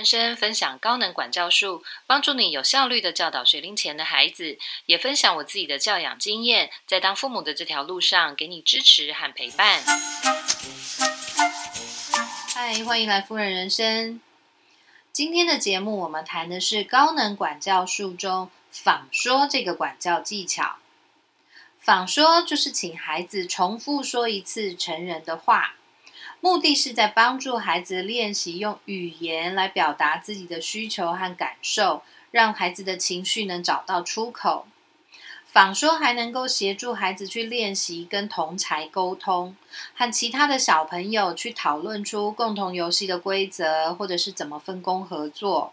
人生分享高能管教术，帮助你有效率的教导学龄前的孩子，也分享我自己的教养经验，在当父母的这条路上给你支持和陪伴。嗨，欢迎来夫人人生。今天的节目我们谈的是高能管教术中仿说这个管教技巧。仿说就是请孩子重复说一次成人的话。目的是在帮助孩子练习用语言来表达自己的需求和感受，让孩子的情绪能找到出口。仿说还能够协助孩子去练习跟同才沟通，和其他的小朋友去讨论出共同游戏的规则，或者是怎么分工合作。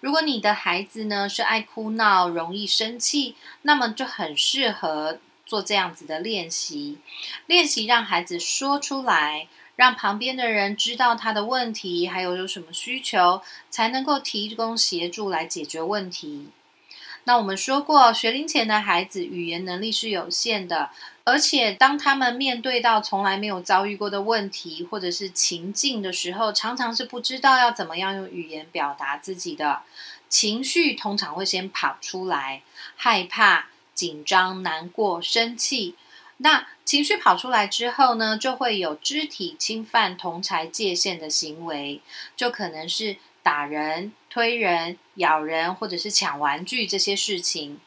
如果你的孩子呢是爱哭闹、容易生气，那么就很适合做这样子的练习，练习让孩子说出来。让旁边的人知道他的问题，还有有什么需求，才能够提供协助来解决问题。那我们说过，学龄前的孩子语言能力是有限的，而且当他们面对到从来没有遭遇过的问题或者是情境的时候，常常是不知道要怎么样用语言表达自己的情绪，通常会先跑出来，害怕、紧张、难过、生气。那情绪跑出来之后呢，就会有肢体侵犯同才界限的行为，就可能是打人、推人、咬人，或者是抢玩具这些事情。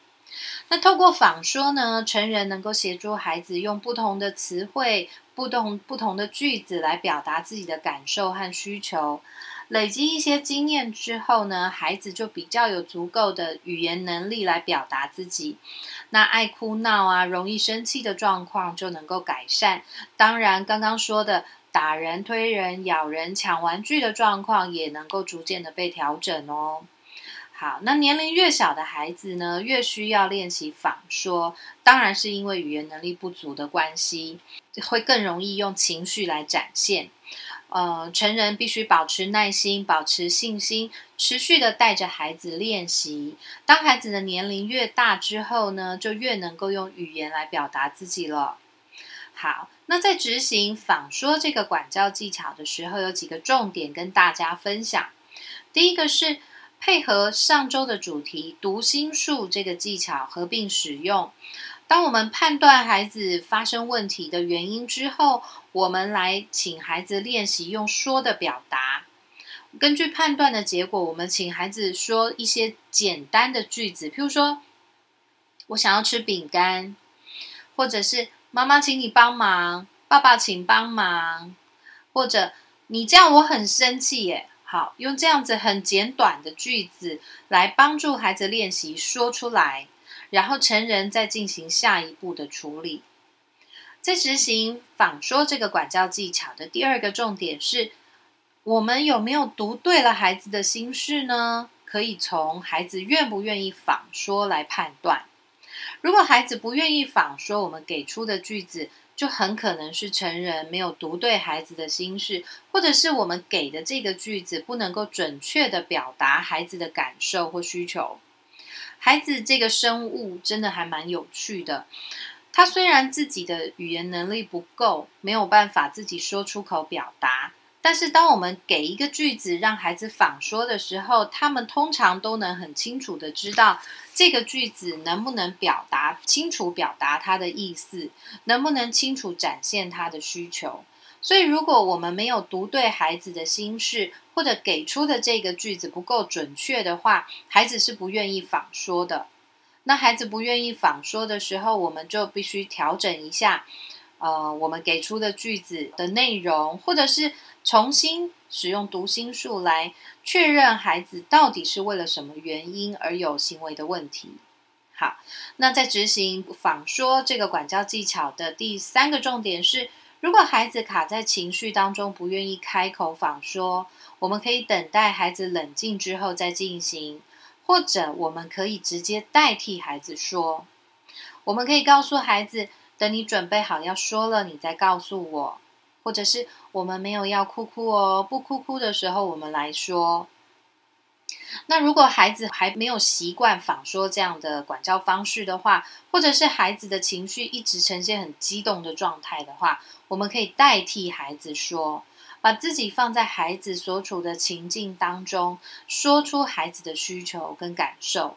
那透过仿说呢，成人能够协助孩子用不同的词汇、不同不同的句子来表达自己的感受和需求。累积一些经验之后呢，孩子就比较有足够的语言能力来表达自己。那爱哭闹啊、容易生气的状况就能够改善。当然，刚刚说的打人、推人、咬人、抢玩具的状况也能够逐渐的被调整哦。好，那年龄越小的孩子呢，越需要练习仿说。当然是因为语言能力不足的关系，会更容易用情绪来展现。呃，成人必须保持耐心，保持信心，持续的带着孩子练习。当孩子的年龄越大之后呢，就越能够用语言来表达自己了。好，那在执行仿说这个管教技巧的时候，有几个重点跟大家分享。第一个是配合上周的主题读心术这个技巧合并使用。当我们判断孩子发生问题的原因之后，我们来请孩子练习用说的表达。根据判断的结果，我们请孩子说一些简单的句子，譬如说：“我想要吃饼干”，或者是“妈妈，请你帮忙”，“爸爸，请帮忙”，或者“你这样我很生气耶”。好，用这样子很简短的句子来帮助孩子练习说出来。然后成人再进行下一步的处理。在执行仿说这个管教技巧的第二个重点是，我们有没有读对了孩子的心事呢？可以从孩子愿不愿意仿说来判断。如果孩子不愿意仿说，我们给出的句子就很可能是成人没有读对孩子的心事，或者是我们给的这个句子不能够准确的表达孩子的感受或需求。孩子这个生物真的还蛮有趣的。他虽然自己的语言能力不够，没有办法自己说出口表达，但是当我们给一个句子让孩子仿说的时候，他们通常都能很清楚的知道这个句子能不能表达清楚表达他的意思，能不能清楚展现他的需求。所以，如果我们没有读对孩子的心事，或者给出的这个句子不够准确的话，孩子是不愿意仿说的。那孩子不愿意仿说的时候，我们就必须调整一下，呃，我们给出的句子的内容，或者是重新使用读心术来确认孩子到底是为了什么原因而有行为的问题。好，那在执行仿说这个管教技巧的第三个重点是。如果孩子卡在情绪当中，不愿意开口仿说，我们可以等待孩子冷静之后再进行，或者我们可以直接代替孩子说。我们可以告诉孩子，等你准备好要说了，你再告诉我，或者是我们没有要哭哭哦，不哭哭的时候我们来说。那如果孩子还没有习惯仿说这样的管教方式的话，或者是孩子的情绪一直呈现很激动的状态的话，我们可以代替孩子说，把自己放在孩子所处的情境当中，说出孩子的需求跟感受。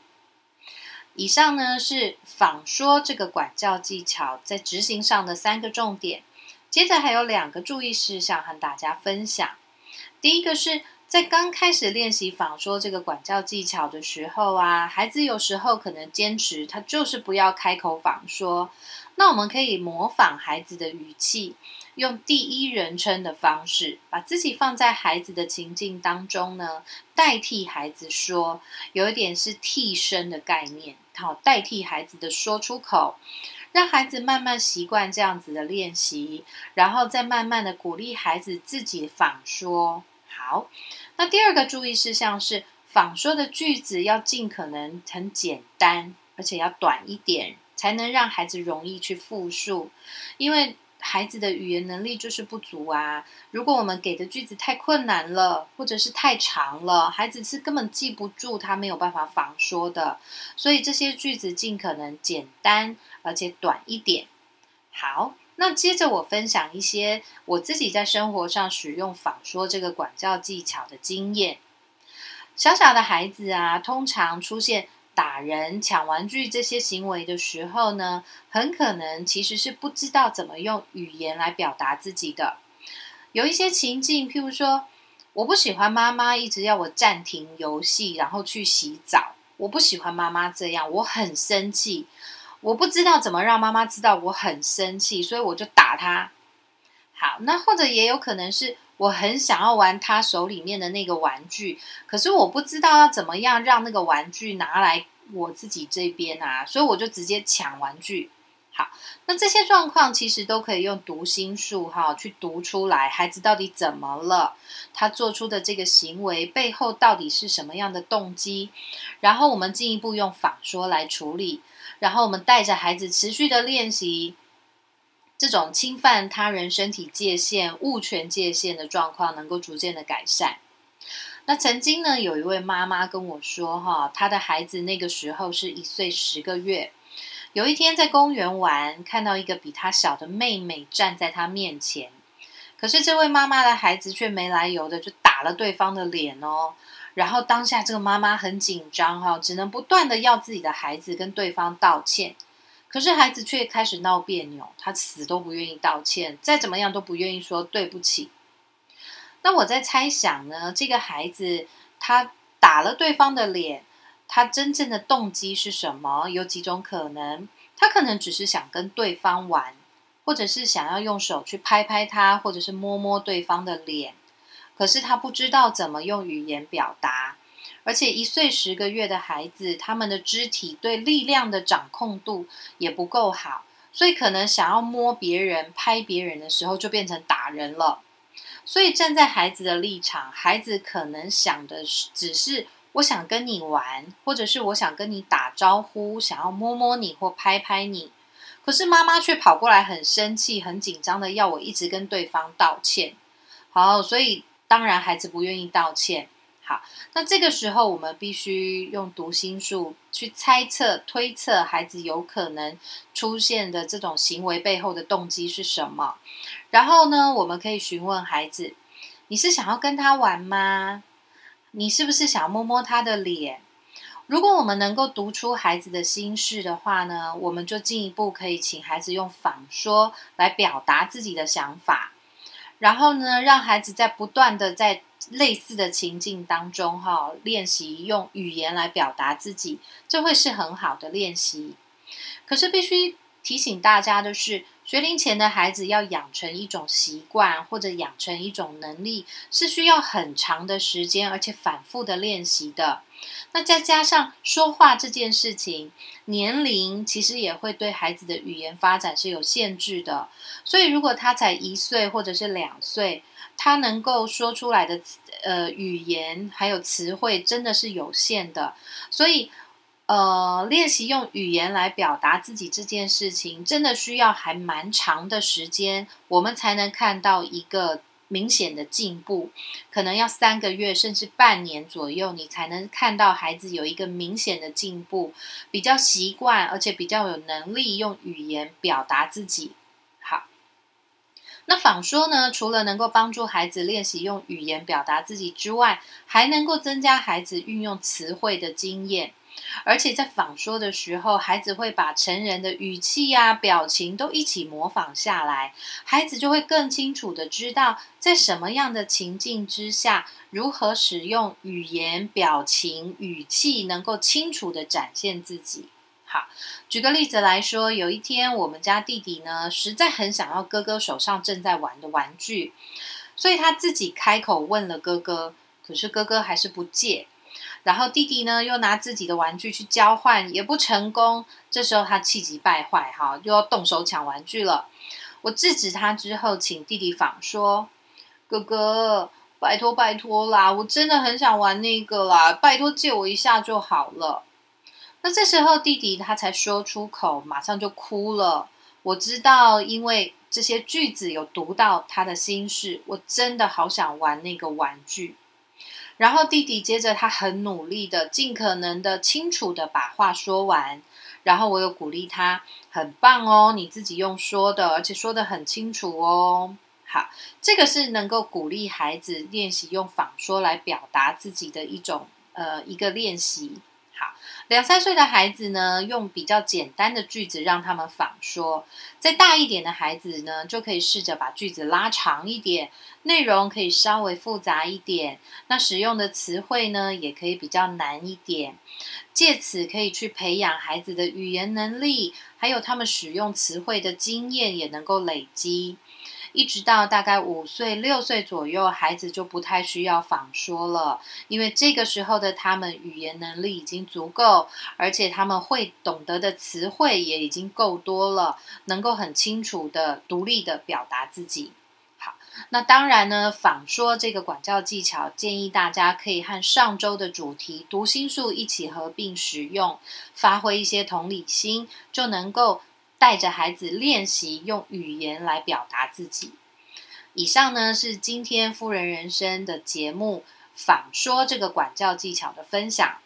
以上呢是仿说这个管教技巧在执行上的三个重点。接着还有两个注意事项和大家分享。第一个是在刚开始练习仿说这个管教技巧的时候啊，孩子有时候可能坚持他就是不要开口仿说。那我们可以模仿孩子的语气，用第一人称的方式，把自己放在孩子的情境当中呢，代替孩子说，有一点是替身的概念，好，代替孩子的说出口，让孩子慢慢习惯这样子的练习，然后再慢慢的鼓励孩子自己仿说。好，那第二个注意事项是，仿说的句子要尽可能很简单，而且要短一点。才能让孩子容易去复述，因为孩子的语言能力就是不足啊。如果我们给的句子太困难了，或者是太长了，孩子是根本记不住，他没有办法仿说的。所以这些句子尽可能简单而且短一点。好，那接着我分享一些我自己在生活上使用仿说这个管教技巧的经验。小小的孩子啊，通常出现。打人、抢玩具这些行为的时候呢，很可能其实是不知道怎么用语言来表达自己的。有一些情境，譬如说，我不喜欢妈妈一直要我暂停游戏，然后去洗澡。我不喜欢妈妈这样，我很生气。我不知道怎么让妈妈知道我很生气，所以我就打她。好，那或者也有可能是。我很想要玩他手里面的那个玩具，可是我不知道要怎么样让那个玩具拿来我自己这边啊，所以我就直接抢玩具。好，那这些状况其实都可以用读心术哈去读出来，孩子到底怎么了？他做出的这个行为背后到底是什么样的动机？然后我们进一步用仿说来处理，然后我们带着孩子持续的练习。这种侵犯他人身体界限、物权界限的状况能够逐渐的改善。那曾经呢，有一位妈妈跟我说，哈，她的孩子那个时候是一岁十个月。有一天在公园玩，看到一个比他小的妹妹站在他面前，可是这位妈妈的孩子却没来由的就打了对方的脸哦。然后当下这个妈妈很紧张，哈，只能不断的要自己的孩子跟对方道歉。可是孩子却开始闹别扭，他死都不愿意道歉，再怎么样都不愿意说对不起。那我在猜想呢，这个孩子他打了对方的脸，他真正的动机是什么？有几种可能，他可能只是想跟对方玩，或者是想要用手去拍拍他，或者是摸摸对方的脸，可是他不知道怎么用语言表达。而且一岁十个月的孩子，他们的肢体对力量的掌控度也不够好，所以可能想要摸别人、拍别人的时候，就变成打人了。所以站在孩子的立场，孩子可能想的是，只是我想跟你玩，或者是我想跟你打招呼，想要摸摸你或拍拍你。可是妈妈却跑过来，很生气、很紧张的要我一直跟对方道歉。好，所以当然孩子不愿意道歉。好，那这个时候我们必须用读心术去猜测、推测孩子有可能出现的这种行为背后的动机是什么。然后呢，我们可以询问孩子：“你是想要跟他玩吗？你是不是想摸摸他的脸？”如果我们能够读出孩子的心事的话呢，我们就进一步可以请孩子用仿说来表达自己的想法。然后呢，让孩子在不断的在。类似的情境当中，哈，练习用语言来表达自己，这会是很好的练习。可是必须提醒大家的是，学龄前的孩子要养成一种习惯或者养成一种能力，是需要很长的时间，而且反复的练习的。那再加上说话这件事情，年龄其实也会对孩子的语言发展是有限制的。所以，如果他才一岁或者是两岁，他能够说出来的呃语言还有词汇真的是有限的，所以呃练习用语言来表达自己这件事情，真的需要还蛮长的时间，我们才能看到一个明显的进步，可能要三个月甚至半年左右，你才能看到孩子有一个明显的进步，比较习惯而且比较有能力用语言表达自己。那仿说呢，除了能够帮助孩子练习用语言表达自己之外，还能够增加孩子运用词汇的经验。而且在仿说的时候，孩子会把成人的语气呀、表情都一起模仿下来，孩子就会更清楚的知道在什么样的情境之下，如何使用语言、表情、语气，能够清楚的展现自己。好，举个例子来说，有一天我们家弟弟呢，实在很想要哥哥手上正在玩的玩具，所以他自己开口问了哥哥，可是哥哥还是不借。然后弟弟呢，又拿自己的玩具去交换，也不成功。这时候他气急败坏，哈，又要动手抢玩具了。我制止他之后，请弟弟仿说：“哥哥，拜托拜托啦，我真的很想玩那个啦，拜托借我一下就好了。”那这时候弟弟他才说出口，马上就哭了。我知道，因为这些句子有读到他的心事，我真的好想玩那个玩具。然后弟弟接着，他很努力的，尽可能的清楚的把话说完。然后我有鼓励他，很棒哦，你自己用说的，而且说的很清楚哦。好，这个是能够鼓励孩子练习用仿说来表达自己的一种呃一个练习。两三岁的孩子呢，用比较简单的句子让他们仿说；再大一点的孩子呢，就可以试着把句子拉长一点，内容可以稍微复杂一点，那使用的词汇呢，也可以比较难一点。借此可以去培养孩子的语言能力，还有他们使用词汇的经验也能够累积。一直到大概五岁、六岁左右，孩子就不太需要仿说了，因为这个时候的他们语言能力已经足够，而且他们会懂得的词汇也已经够多了，能够很清楚的、独立的表达自己。好，那当然呢，仿说这个管教技巧，建议大家可以和上周的主题读心术一起合并使用，发挥一些同理心，就能够。带着孩子练习用语言来表达自己。以上呢是今天夫人人生的节目仿说这个管教技巧的分享。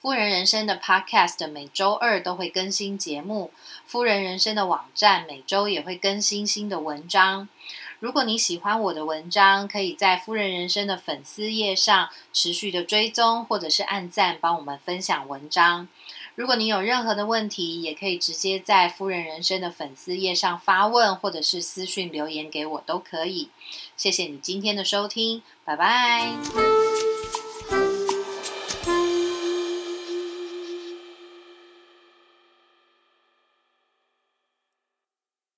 夫人人生的 Podcast 每周二都会更新节目，夫人人生的网站每周也会更新新的文章。如果你喜欢我的文章，可以在夫人人生的粉丝页上持续的追踪，或者是按赞帮我们分享文章。如果你有任何的问题，也可以直接在夫人人生的粉丝页上发问，或者是私讯留言给我都可以。谢谢你今天的收听，拜拜。